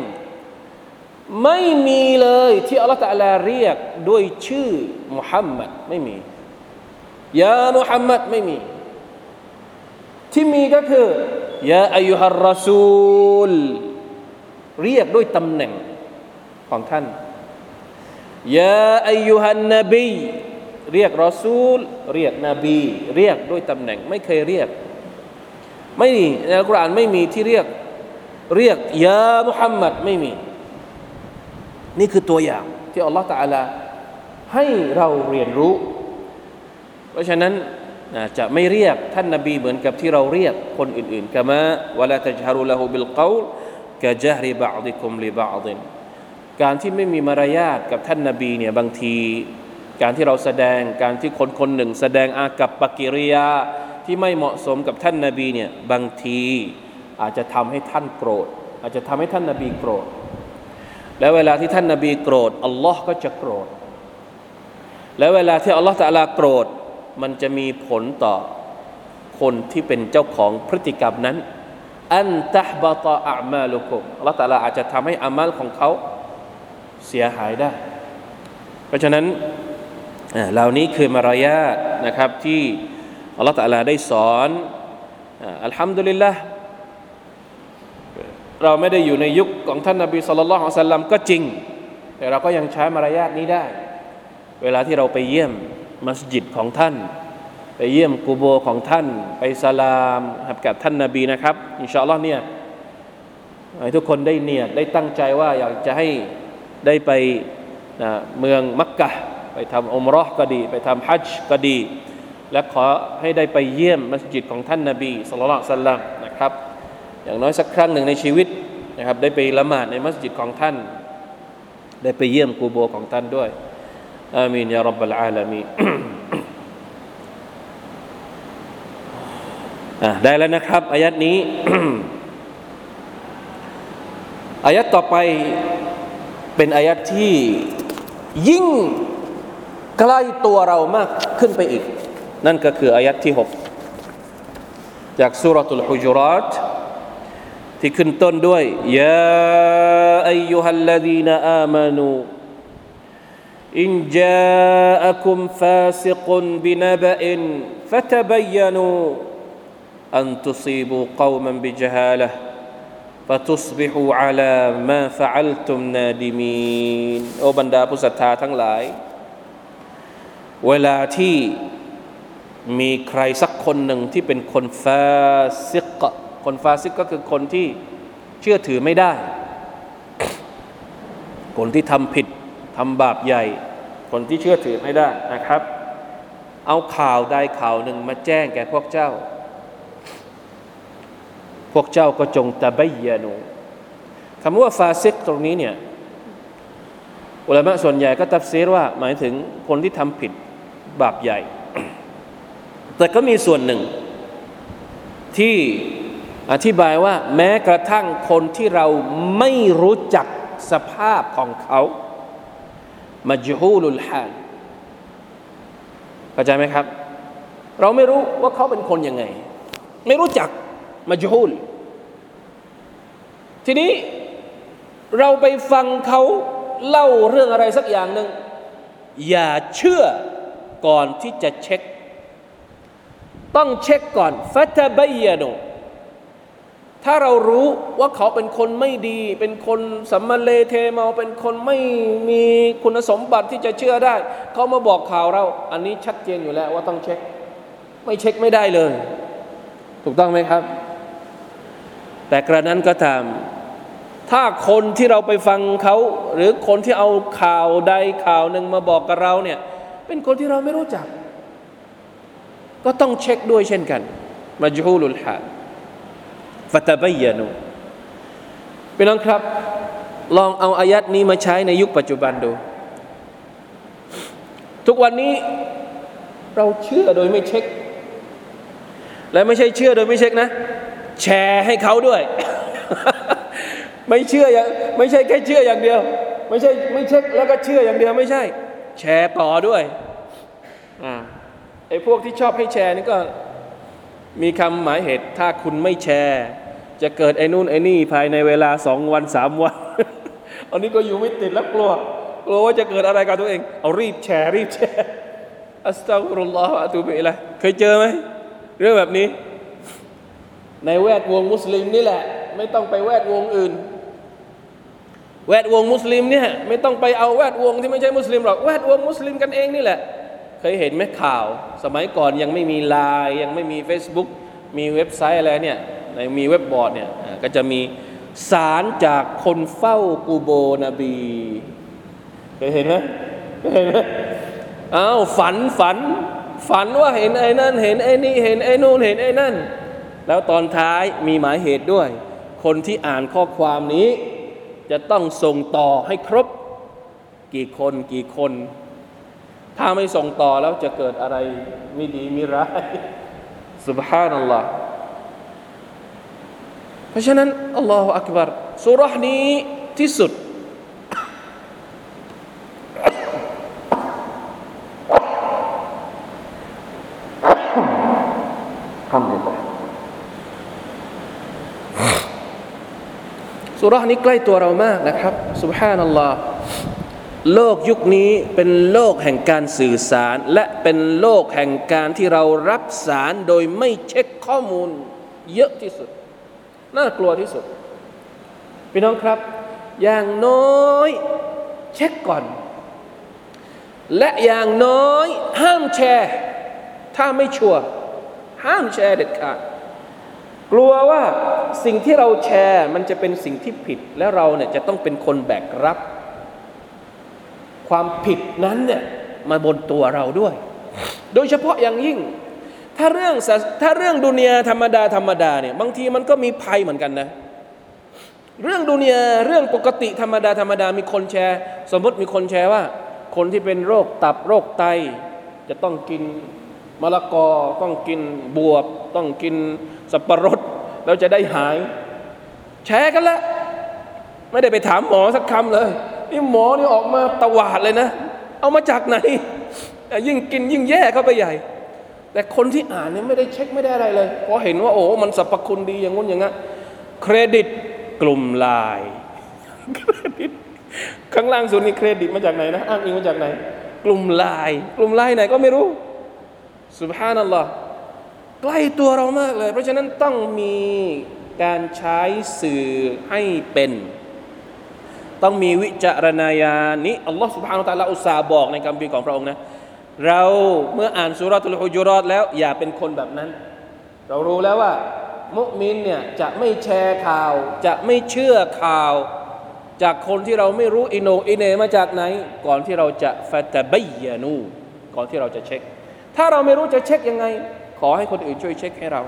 ไม่มีเลยที่อัลลอฮฺตะลาเรียกด้วยชื่อมุฮัมมัดไม่มียามุฮัมมัดไม่มี ที่มีก็คือยาอายุฮัรรอซูล เรียกด้วยตำแหน่งของท่านยาอายุฮันนบีเรียกรอซูล เรียกนบี เรียกด้วยตำแหน่ง ไม่เคยเรียก ไม่มีในอัลกุรอานไม่มีที่เรียก เรียกยามุฮัมมัดไม่มี นี่คือตัวอย่างที่อัลลอฮฺตาลาให้เราเรียนรู้ เพราะฉะนั้นจะไม่เรียกท่านนาบีเหมือนกับที่เราเรียกคนอื่นๆกามะวลาตจฮารุละหูบิลกาล กะจฮริบะดิคุมลิบะดินการที่ไม่มีมารยาทกับท่านนาบีเนี่ยบางที การที่เราแสดงการที่คนคนหนึ่ง แสดงอากับปกิริยาที่ไม่เหมาะสมกับท่านนาบีเนี่ยบางทีอาจจะทำให้ท่านโกรธ อาจจะทำให้ท่านนาบีโกรธ แล้วเวลาที่ท่านนาบีโกรธอัลลอฮ์ก็จะโกรธ แล้วเวลาที่อัลลอฮ์ตะลาโกรธ มันจะมีผลต่อคนที่เป็นเจ้าของพฤติกรรมนั้น อันตะบะตาอามาลุกุมอัลลอฮ์ตะลาอาจจะทำให้อามัลของเขาเสียหายได้ เพราะฉะนั้นเหล่านี้คือมารยาทนะครับที่อัลลอฮฺตะลาได้สอนอัลฮัมดุลิลละเราไม่ได้อยู่ในยุคของท่านนาบีสุลต่านของสัลลัมก็จริง แต่เราก็ยังใช้มารยาทนี้ได้ เวลาที่เราไปเยี่ยมมัสยิดของท่าน ไปเยี่ยมกูโบของท่าน ไปสลามกับท่านนาบีนะครับ อินชาอัลลอฮ์เนี่ยให้ทุกคนได้เนียดได้ตั้งใจว่าอยากจะให้ได้ไปนะเมืองมักกะไปทำอมรอก็ดี ไปทำฮัจจ์ก็ดี และขอให้ได้ไปเยี่ยมมัสยิดของท่านนาบีสุลต่านสัลลัมนะครับ อย่างน้อยสักครั้งหนึ่งในชีวิตนะครับได้ไปละหมาดในมัสยิดของท่าน ได้ไปเยี่ยมกูโบของท่านด้วยอามีนยารับบลอาลามี ได้แล้วนะครับอายัดนี้อายัดต่อไปเป็นอายัดที่ยิ่งใกล้ตัวเรามากขึ้นไปอีก นั่นก็คืออายัดที่หกจากสุรตุลฮุจุรัตที่ขึ้นต้นด้วยยาอายุฮัลลดีนอามานูอินจาอั คุมฟาสิกุนบินบะอินฟะตบยานูอันตุซีบูกวมันบิจฮาละ فتصبحوا على ما فعلتم نادمين โอบรรดาผู้ศรัทธาทั้งหลาย เวลาที่มีใครสักคนหนึ่งที่เป็นคนฟาซิกคนฟาซิกก็คือคนที่เชื่อถือไม่ได้ คนที่ทำผิดทำบาปใหญ่ คนที่เชื่อถือไม่ได้นะครับ เอาข่าวใดข่าวหนึ่งมาแจ้งแก่พวกเจ้าพ วกเจ้าก็จงتبينوا คำว่า فاسق ตรงนี้เนี่ยอุลามะส่วนใหญ่ก็ตัดซีรว่าหมายถึงคนที่ทำผิดบาปใหญ่ แต่ก็มีส่วนหนึ่ง ที่อธิบายว่าแม้กระทั่งคนที่เราไม่รู้จักสภาพของเขามาจฮูลุลฮานเข้าใจไหมครับ เราไม่รู้ว่าเขาเป็นคนยังไง ไม่รู้จัก มัจฮูลทีนี้เราไปฟังเขาเล่าเรื่องอะไรสักอย่างหนึ่งอย่าเชื่อก่อนที่จะเช็ค ต้องเช็คก่อนฟัตบายโนถ้าเรารู้ว่าเขาเป็นคนไม่ดี เป็นคนสัมมาเลเทเมาเป็นคนไม่มีคุณสมบัติที่จะเชื่อได้ เขามาบอกข่าวเรา อันนี้ชัดเจนอยู่แล้วว่าต้องเช็ค ไม่เช็คไม่ได้เลย ถูกต้องไหมครับ แต่กระนั้นก็ตาม ถ้าคนที่เราไปฟังเขา หรือคนที่เอาข่าวใดข่าวหนึ่งมาบอกกับเราเนี่ยเป็นคนที่เราไม่รู้จัก ก็ต้องเช็คด้วยเช่นกันมาจูลุลฮาฟัตบยานูเป็นน้องครับ ลองเอาอายัดนี้มาใช้ในยุคปัจจุบันดู ทุกวันนี้เราเชื่อโดยไม่เช็ค และไม่ใช่เชื่อโดยไม่เช็คนะ แชร์ให้เขาด้วย ไม่เชื่ออย่างไม่ใช่แค่เชื่ออย่างเดียว ไม่ใช่ไม่เช็คแล้วก็เชื่ออย่างเดียวไม่ใช่ แชร์ต่อด้วยอ่าไอ้พวกที่ชอบให้แชร์นี่ก็มีคำหมายเหตุถ้าคุณไม่แชร์ จะเกิดไอ้นู่นไอ้นี่ภายในเวลาสองวันสามวันอันนี้ก็อยู่ไม่ติดแล้วกลัวกลัวว่าจะเกิดอะไรกับตัวเอง เอารีบแชร์รีบแชร์أستغفر الله وأتوب إليه เคยเจอไหมเรื่องแบบนี้ ในแวดวงมุสลิมนี่แหละ ไม่ต้องไปแวดวงอื่น แวดวงมุสลิมเนี่ยไม่ต้องไปเอาแวดวงที่ไม่ใช่มุสลิมหรอกแวดวงมุสลิมกันเองนี่แหละ เคยเห็นไหมข่าว สมัยก่อนยังไม่มีไลน์ยังไม่มี Facebook มีเว็บไซต์อะไรเนี่ยในมีเว็บบอร์ดเนี่ยก็จะมีสารจากคนเฝ้ากูโบนบีเคยเห็นไหมเคยเห็นไหมอ้าวฝันฝัน ฝันว่าเห็นไอ้นั่น เห็นไอ้นี่เห็นไอ้นู่นเห็นไอ้นั่น แล้วตอนท้ายมีหมายเหตุด้วย คนที่อ่านข้อความนี้ จะต้องส่งต่อให้ครบ กี่คนกี่คน ถ้าไม่ส่งต่อแล้วจะเกิดอะไรไม่ดีไม่ร้ายสุบฮานัลลอฮ์เพราะฉะนั้นอัลลอฮฺอักบารสุรษนี้ที่สุด สุรานี้ใกล้ตัวเรามากนะครับสุบฮานัลลอฮ์โลกยุคนี้เป็นโลกแห่งการสื่อสาร และเป็นโลกแห่งการที่เรารับสารโดยไม่เช็คข้อมูลเยอะที่สุด น่ากลัวที่สุดพี่น้องครับ อย่างน้อยเช็คก่อน และอย่างน้อยห้ามแชร์ ถ้าไม่ชัวร์ห้ามแชร์เด็ดขาดกลัวว่า สิ่งที่เราแชร์มันจะเป็นสิ่งที่ผิดแล้วเราเนี่ยจะต้องเป็นคนแบกรับ ความผิดนั้นเนี่ยมาบนตัวเราด้วย โดยเฉพาะอย่างยิ่ง ถ้าเรื่องถ้าเรื่องดุนยาธรรมดาธรรมดาเนี่ยบางทีมันก็มีภัยเหมือนกันนะ เรื่องดุนยาเรื่องปกติธรรมดาธรรมดามีคนแชร์ สมมติมีคนแชร์ว่า คนที่เป็นโรคตับโรคไต จะต้องกินมะละกอต้องกินบวบ ต้องกินสับปะรด เราจะได้หาย แชร์กันละไม่ได้ไปถามหมอสักคำเลย นี่หมอนี่ออกมาตวาดเลยนะ เอามาจากไหน ยิ่งกินยิ่งแย่เข้าไปใหญ่ แต่คนที่อ่านนี่ไม่ได้เช็คไม่ได้อะไรเลยเพราะเห็นว่าโอ้มันสรรพคุณดีอย่างงู้นอย่างงั้นเครดิตกลุ่มลายเครดิตข้างล่างสุดนี่เครดิตมาจากไหนนะอ้างอิงมาจากไหน กลุ่มลาย กลุ่มลายไหนก็ไม่รู้สุบฮานัลลอฮ์ ใกล้ตัวเรามากเลย เพราะฉะนั้นต้องมีการใช้สื่อให้เป็น ต้องมีวิจารณญาณนี้อัลลอฮ์สุบฮานาอัลลอฮ์อุตสาบอกในคำพีของพระองค์นะเราเมื่ออ่านสุรทูลฮุจุรอดแล้วอย่าเป็นคนแบบนั้น เรารู้แล้วว่า มุมินเนี่ยจะไม่แชร์ข่าว จะไม่เชื่อข่าว จากคนที่เราไม่รู้อินโนอินเนมาจากไหน ก่อนที่เราจะฟาตบยานูก่อนที่เราจะเช็ค ถ้าเราไม่รู้จะเช็คยังไง ขอให้คนอื่นช่วยเช็คให้เรา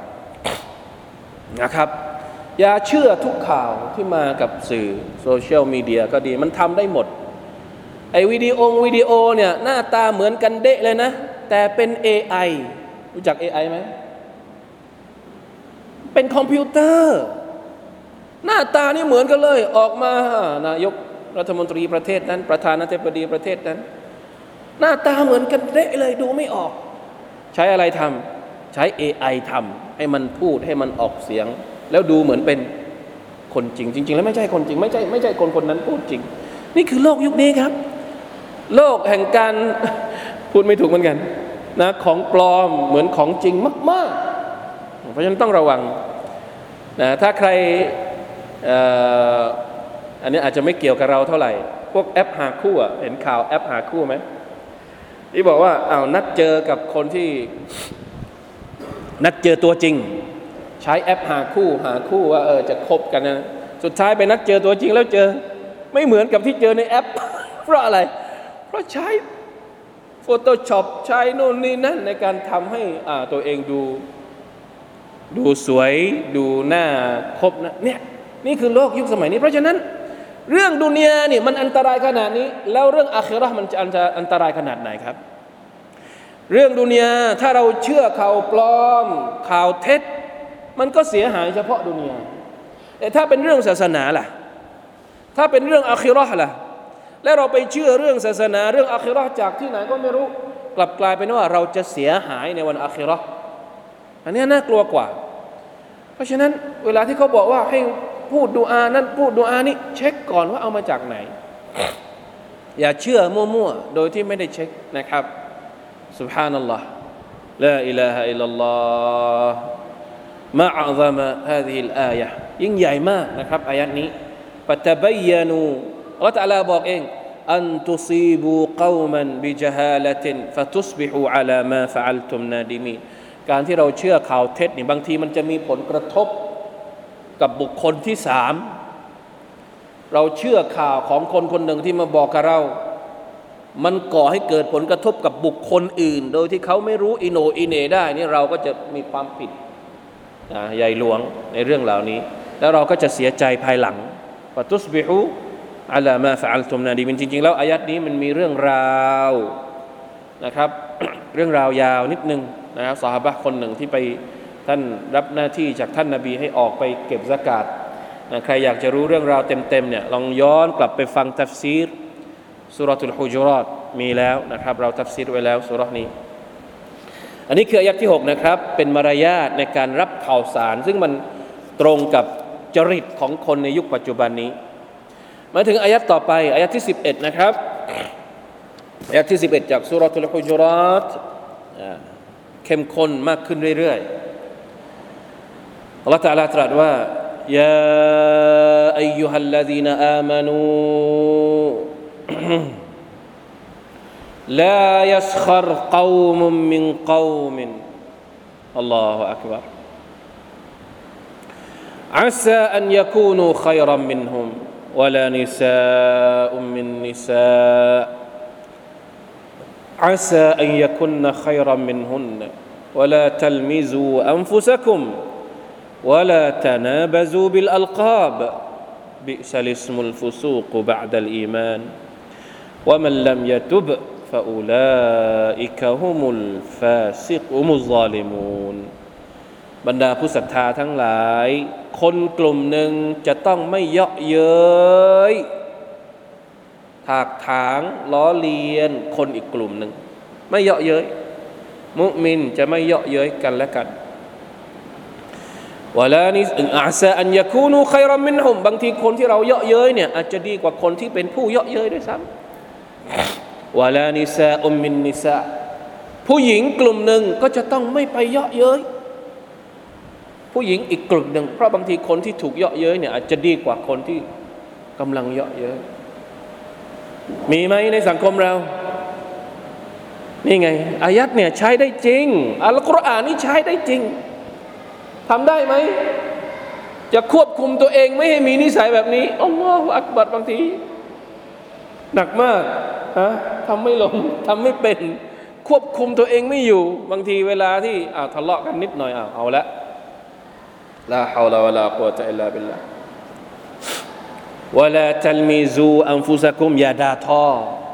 นะครับ อย่าเชื่อทุกข่าวที่มากับสื่อโซเชียลมีเดียก็ดีมันทำได้หมด ไอ้วิดีโอวิดีโอเนี่ยหน้าตาเหมือนกันเดะเลยนะ แต่เป็น AI รู้จัก AI ไหมเป็นคอมพิวเตอร์ หน้าตานี่เหมือนกันเลย ออกมานายกรัฐมนตรีประเทศนั้น ประธานาธิบดีประเทศนั้น หน้าตาเหมือนกันเดะเลยดูไม่ออก ใช้อะไรทำ ใช้ AI ทำให้มันพูดให้มันออกเสียง แล้วดูเหมือนเป็นคนจริง จริง ๆ แล้วไม่ใช่คนจริง ไม่ใช่ไม่ใช่คนคนนั้นพูดจริง นี่คือโลกยุคนี้ครับ โลกแห่งการพูดไม่ถูกเหมือนกันนะของปลอมเหมือนของจริงมาก ๆ เพราะฉะนั้นต้องระวังนะถ้าใครอันนี้อาจจะไม่เกี่ยวกับเราเท่าไหร่ พวกแอปหาคู่เห็นข่าวแอปหาคู่ไหมที่บอกว่าเอานัดเจอกับคนที่ นัดเจอตัวจริง ใช้แอปหาคู่หาคู่ว่าเออจะคบกันนะ สุดท้ายไปนัดเจอตัวจริงแล้วเจอ ไม่เหมือนกับที่เจอในแอป เพราะอะไร เพราะใช้ Photoshop ใช้โน่นนี่นั่นในการทำให้อ่าตัวเองดู ดูสวยดูหน้าคบนะเนี่ยนี่คือโลกยุคสมัยนี้ เพราะฉะนั้น เรื่องดุนยาเนี่ยมันอันตรายขนาดนี้ แล้วเรื่องอาคิรอมันจะอันตรายขนาดไหนครับ เรื่องดุนยาถ้าเราเชื่อข่าวปลอม ข่าวเท็จ มันก็เสียหายเฉพาะดุนยาแต่ถ้าเป็นเรื่องศาสนาล่ะ ถ้าเป็นเรื่องอาคิรอห์ล่ะ และเราไปเชื่อเรื่องศาสนา เรื่องอาคิรอห์จากที่ไหนก็ไม่รู้ กลับกลายเป็นว่าเราจะเสียหายในวันอาคิรอห์อันนี้น่ากลัวกว่า เพราะฉะนั้นเวลาที่เขาบอกว่าให้พูดดูอานั้นพูดดูอานี้เช็คก่อนว่าเอามาจากไหน อย่าเชื่อมั่วๆโดยที่ไม่ได้เช็คนะครับ سبحان الله لا إله إلا الله ما أعظم هذه الآية ยิ่งใหญ่มากนะครับอายัดนี้ فتبينوا อัลลอฮฺตะลาบอกเองอันตุซีบูกวมันบิจฮาลตินฟะตุสบิฮูอาลามาฟะอัลตุมนาดิมีการที่เราเชื่อข่าวเท็จนี่บางทีมันจะมีผลกระทบกับบุคคลที่สามเราเชื่อข่าวของคนคนหนึ่งที่มาบอกกับเรา มันก่อให้เกิดผลกระทบกับบุคคลอื่น โดยที่เขาไม่รู้อิโนอิเนได้นี่เราก็จะมีความผิดใหญ่หลวงในเรื่องเหล่านี้ แล้วเราก็จะเสียใจภายหลังปัตุสบิฮูอัลามาฟะอัลตุมนาดีมันจริง ๆ แล้วอายัดนี้มันมีเรื่องราวนะครับ เรื่องราวยาวนิดนึงนะครับสาบะคนหนึ่งที่ไปท่านรับหน้าที่จากท่านนาบีให้ออกไปเก็บสกาดนะใครอยากจะรู้เรื่องราวเต็มๆเนี่ยลองย้อนกลับไปฟังตัฟซีร สุรทูลฮุจุรอดมีแล้วนะครับ เราทับซีดไว้แล้วสุรนี้ อันนี้คืออายะที่ 6 นะครับ เป็นมารยาทในการรับข่าวสาร ซึ่งมันตรงกับจริตของคนในยุคปัจจุบันนี้ มาถึงอายะต่อไปอายะที่ 11 นะครับอายะที่ 11 จากสุรทูลฮุจุรอดเข้มข้นมากขึ้นเรื่อยๆ อัลลอฮฺตรัตรัสว่ายาอายุฮัลลาดีนอามนู لا يسخر قوم من قوم. الله أكبر. عسى أن يكونوا خيرا منهم ولا نساء من نساء. عسى أن يكن خيرا منهن ولا تلمزوا أنفسكم ولا تنابزوا بالألقاب. بئس الاسم الفسوق بعد الإيمان. ว่ามันลำยะตุบฟาอูลาอิกะฮุมุลฟาซิกุบรรดาผู้ศรัทธาทั้งหลาย คนกลุ่มหนึ่งจะต้องไม่เยาะเย้ยถากถางล้อเลียน คนอีกกลุ่มหนึ่ง ไม่เยาะเย้ยมุมินจะไม่เยาะเย้ยกันและกันวลานิอาซาอันยาคูนูใครรมินหุมบางทีคนที่เราเยาะเย้ยเนี่ยอาจจะดีกว่าคนที่เป็นผู้เยาะเย้ยด้วยซ้ำ วลานิซาอุมมินนิซาผู้หญิงกลุ่มหนึ่งก็จะต้องไม่ไปเยาะเย้ยผู้หญิงอีกกลุ่มหนึ่งเพราะบางทีคนที่ถูกเยาะเย้ยเนี่ยอาจจะดีกว่าคนที่กำลังเยาะเย้ยมีไหมในสังคมเรา นี่ไง อายัดเนี่ยใช้ได้จริงอัลกุรอานนี่ใช้ได้จริงทำได้ไหม จะควบคุมตัวเองไม่ให้มีนิสัยแบบนี้อัลลอฮฺอักบัดบางที หนักมากฮะทำไม่ลงทำไม่เป็น ควบคุมตัวเองไม่อยู่ บางทีเวลาที่อ้าวทะเลาะกันนิดหน่อยอ้าวเอาละลาฮาวลาวะลากุวะตะอิลลาบิลลาห์วะลาตัลมิซูอันฟุซะกุมยาดาทอ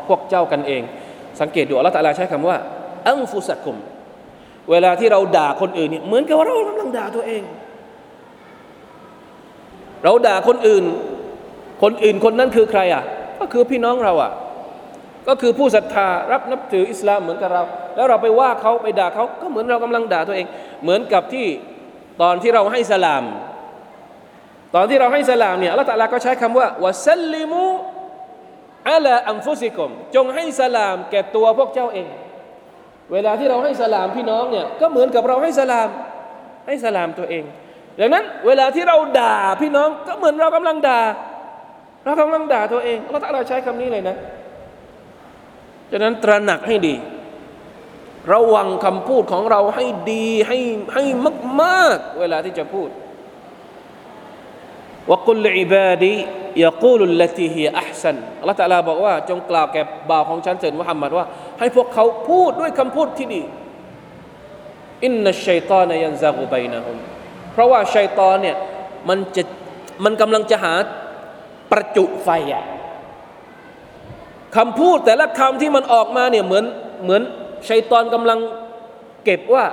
พวกเจ้ากันเอง สังเกตดูอัลลอฮฺตะลาใช้คำว่า อันฟุซะกุม เวลาที่เราด่าคนอื่นเนี่ยเหมือนกับว่าเรากำลังด่าตัวเอง เราด่าคนอื่น คนอื่นคนนั้นคือใครอะ ก็คือพี่น้องเราอะ ก็คือผู้ศรัทธารับนับถืออิสลามเหมือนกับเรา แล้วเราไปว่าเขาไปด่าเขาก็เหมือนเรากำลังด่าตัวเอง เหมือนกับที่ตอนที่เราให้สลาม ตอนที่เราให้สลามเนี่ยอัลลอฮฺตะลาก็ใช้คำว่าวะซัลลิมูอัลอัมฟุซิกมจงให้สลามแก่ตัวพวกเจ้าเอง เวลาที่เราให้สลามพี่น้องเนี่ยก็เหมือนกับเราให้สลาม ให้สลามตัวเองดังนั้นเวลาที่เราด่าพี่น้องก็เหมือนเรากำลังด่า เรากำลังด่าตัวเองเราถ้าเราใช้คำนี้เลยนะฉะนั้นตระหนักให้ดี ระวังคำพูดของเราให้ดีให้ให้มากๆ เวลาที่จะพูดวกุลอิบาดียกูลุลลตีฮีอัพซันอัลลอฮฺตะลาบอกว่า จงกล่าวแก่บ่าวของฉันเถิดมุฮัมมัดว่า ให้พวกเขาพูดด้วยคำพูดที่ดีอินนัชชัยตานยันซากุบัยนะฮุมเพราะว่าชัยตอนเนี่ยมันจะมันกำลังจะหา ประจุไฟอะคำพูดแต่ละคำที่มันออกมาเนี่ยเหมือนเหมือนชัยตอนกำลังเก็บว่า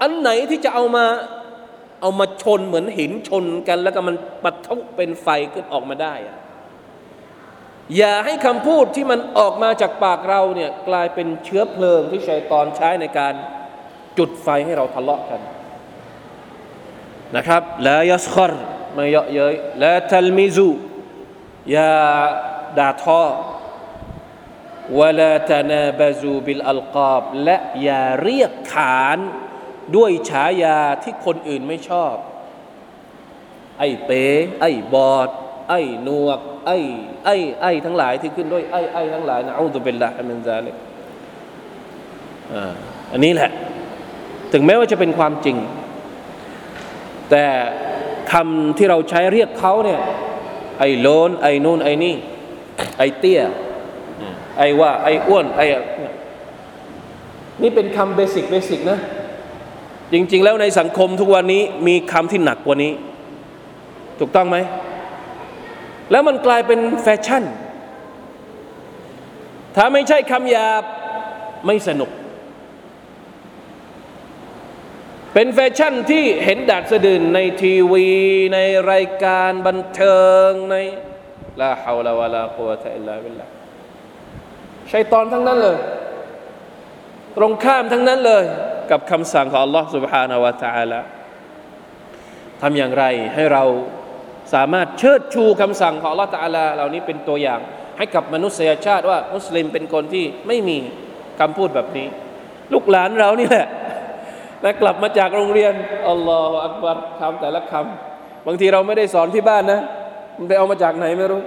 อันไหนที่จะเอามาเอามาชนเหมือนหินชนกัน แล้วก็มันปะทุเป็นไฟขึ้นออกมาได้อะอย่าให้คำพูดที่มันออกมาจากปากเราเนี่ยกลายเป็นเชื้อเพลิงที่ชัยตอนใช้ในการจุดไฟให้เราทะเลาะกันนะครับ ลายัสครไม่เยอะเย้ยลาทัลมิซู อย่าด่าทอวลาตนาบาซูบิลอัลกาบและอย่าเรียกขานด้วยฉายาที่คนอื่นไม่ชอบ ไอ้เป๋ไอ้บอด ไอ้นวก ไอ้ไอ้ไอ้ทั้งหลายที่ขึ้นด้วยไอ้ไอ้ทั้งหลายนะอูตุเบลละมินซาลิกอันนี้แหละ ถึงแม้ว่าจะเป็นความจริง แต่คำที่เราใช้เรียกเขาเนี่ย ไอ้โล้นไอ้นู่นไอ้นี่ ไอ้เตี้ย ไอ้ว่า ไอ้อ้วน ไอ้นี่เป็นคำ basic basic นะ จริง ๆ แล้วในสังคมทุกวันนี้มีคำที่หนักกว่านี้ ถูกต้องไหม แล้วมันกลายเป็นแฟชั่น ถ้าไม่ใช่คำหยาบไม่สนุก เป็นแฟชั่นที่เห็นดาดสะดืนในทีวี ในรายการบันเทิงในลาฮาวลาวะลากุวะตะอิลลาบิลลาชัยตอนทั้งนั้นเลย ตรงข้ามทั้งนั้นเลยกับคำสั่งของ Allah سبحانه และ تعالى ทำอย่างไรให้เราสามารถเชิดชูคำสั่งของ Allah تعالى เหล่านี้เป็นตัวอย่าง ให้กับมนุษยชาติว่า มุสลิมเป็นคนที่ไม่มีคำพูดแบบนี้ ลูกหลานเรานี่แหละ นะกลับมาจากโรงเรียนอัลลอฮฺอักบัรคำแต่ละคำบางทีเราไม่ได้สอนที่บ้านนะ มันไปเอามาจากไหนไม่รู้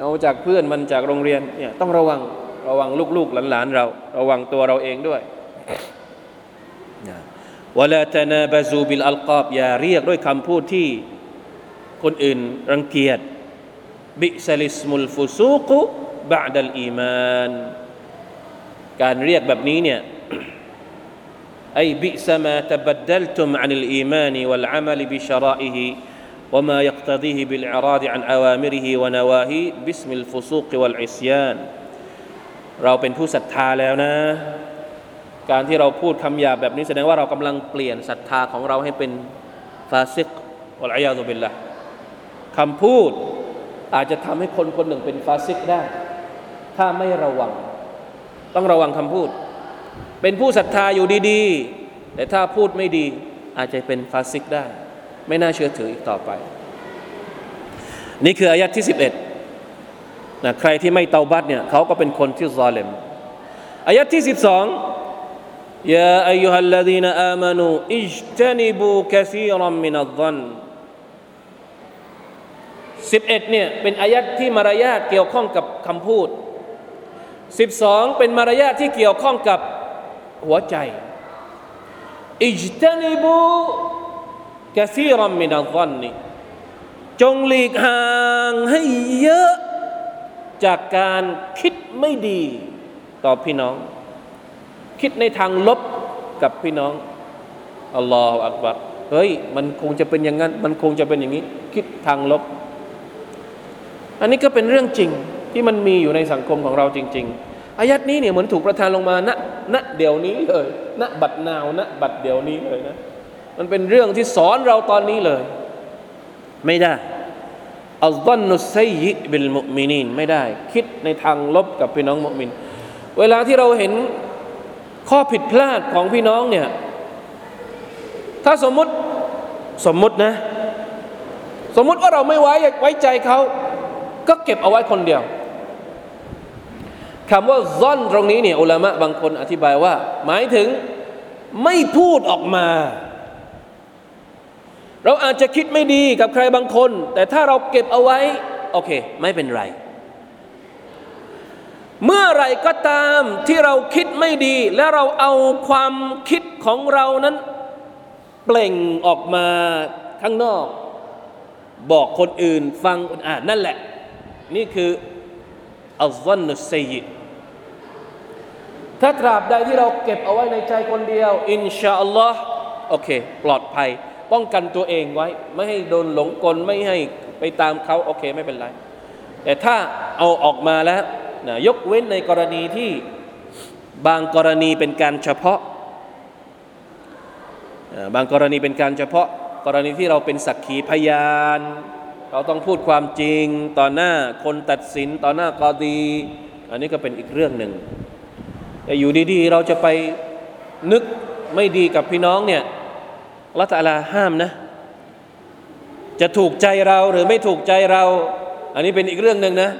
เอามาจากเพื่อนมันจากโรงเรียนเนี่ยต้องระวังระวังลูกๆหลานๆเรา ระวังตัวเราเองด้วยวลาตนาบาซูบิลอัลกอบอย่าเรียกด้วยคำพูดที่คนอื่นรังเกียจบิสลิสมุลฟุซูกุบะดัลอีมาน การเรียกแบบนี้เนี่ย أي بئس ما تبدلتم عن الإيمان والعمل بشرائه وما يقتضيه بالإعراض عن أوامره ونواهيه باسم الفسوق والعصيان เราเป็นผู้ศรัทธาแล้วนะ การที่เราพูดคำหยาบแบบนี้แสดงว่าเรากำลังเปลี่ยนศรัทธาของเราให้เป็นฟาซิกอัลอยาตุบิลละคำพูดอาจจะทำให้คนคนหนึ่งเป็นฟาซิกได้ ถ้าไม่ระวัง ต้องระวังคำพูด เป็นผู้ศรัทธาอยู่ดีๆ แต่ถ้าพูดไม่ดีอาจจะเป็น فاسق ได้ ไม่น่าเชื่อถืออีกต่อไป นี่คืออายัดที่ 11นะใครที่ไม่เตาบัตเนี่ยเขาก็เป็นคนที่ظالم อายัดที่ 12ยาอายุฮัลลดีนอามานูอิจตนิบูคซีรัมมินัลซัน11เนี่ยเป็นอายัดที่มารยาทเกี่ยวข้องกับคำพูด 12 เป็นมารยาทที่เกี่ยวข้องกับ หัวใจอิจตนิบูกซีรัมมินัลซันนี่จงหลีกห่างให้เยอะ จากการคิดไม่ดีต่อพี่น้อง คิดในทางลบกับพี่น้องอัลลอฮฺอักบัรเฮ้ย มันคงจะเป็นอย่างนั้น มันคงจะเป็นอย่างนี้ คิดทางลบ อันนี้ก็เป็นเรื่องจริงที่มันมีอยู่ในสังคมของเราจริง ๆ อายัดนี้เนี่ยเหมือนถูกประทานลงมาณณเดี๋ยวนี้เลยณบัดนาวณบัดเดี๋ยวนี้เลยนะ มันเป็นเรื่องที่สอนเราตอนนี้เลย ไม่ได้อัลดันนุสัยยิบิลมุมินีนไม่ได้ คิดในทางลบกับพี่น้องมุมิน เวลาที่เราเห็นข้อผิดพลาดของพี่น้องเนี่ย ถ้าสมมุติสมมุตินะ สมมุติว่าเราไม่ไว้ไว้ใจเขา ก็เก็บเอาไว้คนเดียว คำว่าซ่อนตรงนี้เนี่ยอุลามะบางคนอธิบายว่า หมายถึงไม่พูดออกมา เราอาจจะคิดไม่ดีกับใครบางคน แต่ถ้าเราเก็บเอาไว้ โอเค ไม่เป็นไร เมื่อไรก็ตามที่เราคิดไม่ดี และเราเอาความคิดของเรานั้น เปล่งออกมาข้างนอก บอกคนอื่นฟังอ่านนั่นแหละ นี่คืออัลซอนนุสซยิ ถ้าตราบใดที่เราเก็บเอาไว้ในใจคนเดียว อินชาอัลลอฮ์โอเค ปลอดภัย ป้องกันตัวเองไว้ ไม่ให้โดนหลงกลไม่ให้ไปตามเขาโอเคไม่เป็นไร แต่ถ้าเอาออกมาแล้วนะยกเว้นในกรณีที่บางกรณีเป็นการเฉพาะ บางกรณีเป็นการเฉพาะ กรณีที่เราเป็นสักขีพยาน เราต้องพูดความจริง ต่อหน้าคนตัดสินต่อหน้ากอดี อันนี้ก็เป็นอีกเรื่องหนึ่ง แต่อยู่ดีๆ เราจะไปนึกไม่ดีกับพี่น้องเนี่ยละตาลาห้ามนะ จะถูกใจเราหรือไม่ถูกใจเรา อันนี้เป็นอีกเรื่องหนึ่งนะ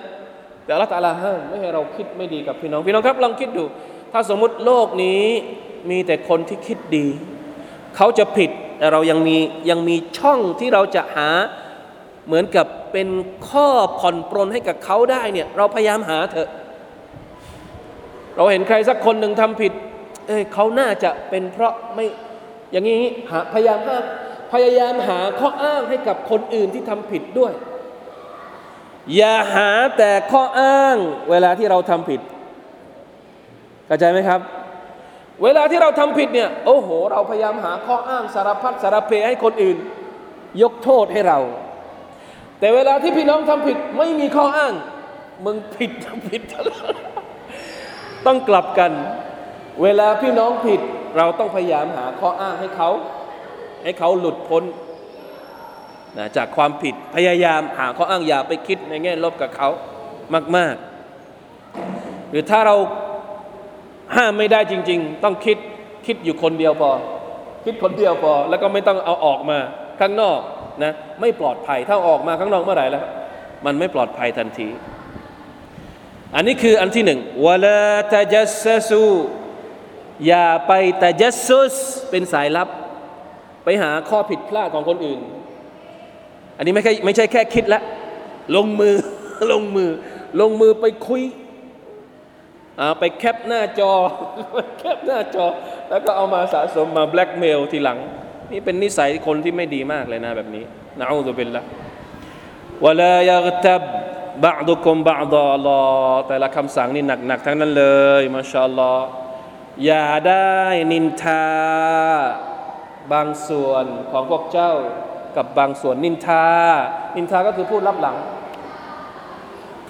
แต่ละตาลาห้ามไม่ให้เราคิดไม่ดีกับพี่น้อง พี่น้องครับลองคิดดู ถ้าสมมติโลกนี้มีแต่คนที่คิดดี เขาจะผิดแต่เรายังมียังมีช่องที่เราจะหาเหมือนกับเป็นข้อผ่อนปรนให้กับเขาได้เนี่ยเราพยายามหาเถอะ เราเห็นใครสักคนหนึ่งทำผิด เอ้ยเขาน่าจะเป็นเพราะไม่อย่างนี้หาพยายามหาพยายามหาข้ออ้างให้กับคนอื่นที่ทำผิดด้วย อย่าหาแต่ข้ออ้าง เวลาที่เราทำผิดเข้าใจไหมครับ เวลาที่เราทำผิดเนี่ยโอ้โห เราพยายามหาข้ออ้างสารพัดสารเพให้คนอื่น ยกโทษให้เรา แต่เวลาที่พี่น้องทำผิดไม่มีข้ออ้าง มึงผิดทำผิดตลอด ต้องกลับกัน เวลาพี่น้องผิด เราต้องพยายามหาข้ออ้างให้เขา ให้เขาหลุดพ้นนะจากความผิดพยายามหาข้ออ้างอย่าไปคิดในแง่ลบกับเขามาก ๆ หรือถ้าเราห้ามไม่ได้จริง ๆ ต้องคิดคิดอยู่คนเดียวพอ คิดคนเดียวพอ แล้วก็ไม่ต้องเอาออกมาข้างนอกนะไม่ปลอดภัยถ้าออกมาข้างนอกเมื่อไหร่แล้ว มันไม่ปลอดภัยทันที อันนี้คืออันที่หนึ่งวลาตจัสซสูอย่าไปตจัสซุสเป็นสายลับ ไปหาข้อผิดพลาดของคนอื่น อันนี้ไม่ใช่ไม่ใช่แค่คิดละ ลงมือลงมือ ลงมือไปคุยไปแคปหน้าจอแคปหน้าจอ แล้วก็เอามาสะสมมาแบล็กเมลทีหลัง นี่เป็นนิสัยคนที่ไม่ดีมากเลยนะแบบนี้นะอูซุบิลละวลายกตับ บะดุคุมบะดอลอแต่ละคำสั่งนี่หนักๆทั้งนั้นเลยมาชาอัลลอฮ์อย่าได้นินทา บางส่วนของพวกเจ้า กับบางส่วนนินทา นินทาก็คือพูดลับหลัง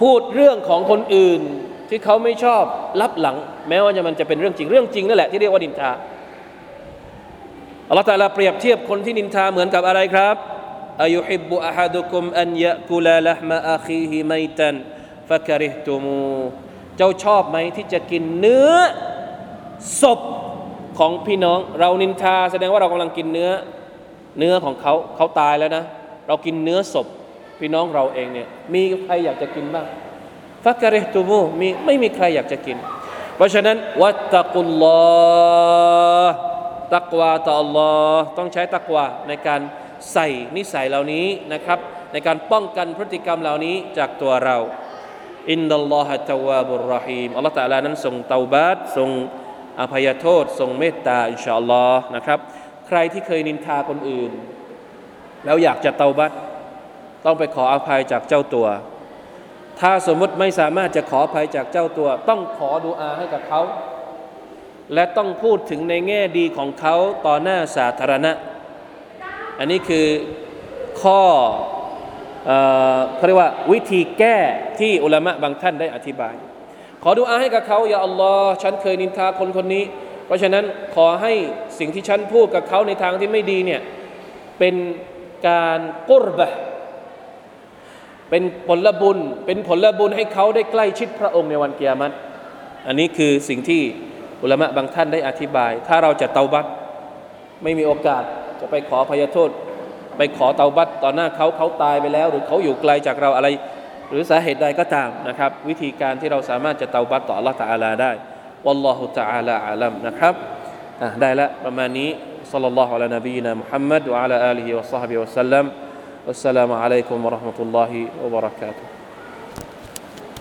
พูดเรื่องของคนอื่นที่เขาไม่ชอบลับหลัง แม้ว่าจะมันจะเป็นเรื่องจริงเรื่องจริงนั่นแหละที่เรียกว่านินทาอัลลอฮฺตาลาเปรียบเทียบคนที่นินทาเหมือนกับอะไรครับ อายุฮิบุอะฮัดุคุมอันยะกุลาละมะอาคีฮิไมตันฟะกริตุมูเจ้าชอบไหมที่จะกินเนื้อศพของพี่น้อง เรานินทา แสดงว่าเรากำลังกินเนื้อเนื้อของเขาเขาตายแล้วนะ เรากินเนื้อศพพี่น้องเราเองเนี่ยมีใครอยากจะกินบ้างฟักกะเรตุมูมีไม่มีใครอยากจะกิน เพราะฉะนั้นวัตตะกุลลอตักวาต่อ Allah ต้องใช้ตักวาในการ ใส่นิสัยเหล่านี้นะครับ ในการป้องกันพฤติกรรมเหล่านี้จากตัวเราอินดัลลอฮะตาวาบุรรหีมอัลลอฮฺตะลานั้นทรงเตาบาตทรงอภัยโทษ ทรงเมตตาอินชาอัลลอฮ์นะครับ ใครที่เคยนินทาคนอื่น แล้วอยากจะเตาบัตต้องไปขออภัยจากเจ้าตัว ถ้าสมมติไม่สามารถจะขออภัยจากเจ้าตัว ต้องขอดูอาให้กับเขา และต้องพูดถึงในแง่ดีของเขาต่อหน้าสาธารณะ อันนี้คือข้อเขาเรียกว่าวิธีแก้ที่อุลามะบางท่านได้อธิบาย ขอดูอาให้กับเขาอย่าอัลลอฮ์ฉันเคยนินทาคนคนนี้ เพราะฉะนั้นขอให้สิ่งที่ฉันพูดกับเขาในทางที่ไม่ดีเนี่ยเป็นการกุรบะเป็นผลบุญ เป็นผลบุญให้เขาได้ใกล้ชิดพระองค์ในวันเกียรติอันนี้คือสิ่งที่อุลามะบางท่านได้อธิบาย ถ้าเราจะเตาบัตไม่มีโอกาส จะไปขอพยโทษ ไปขอเตาบัตต่อหน้าเขาเขาตายไปแล้ว หรือเขาอยู่ไกลจากเราอะไร หรือสาเหตุใดก็ตามนะครับ วิธีการที่เราสามารถจะเตาบัตต่อ Allah ตาลาได้วัลลอฮุตาลาอาลัมนะครับได้ละประมาณนี้ صلى الله على نبينا محمد وعلى آله وصحبه وسلم والسلام عليكم ورحمة الله وبركاته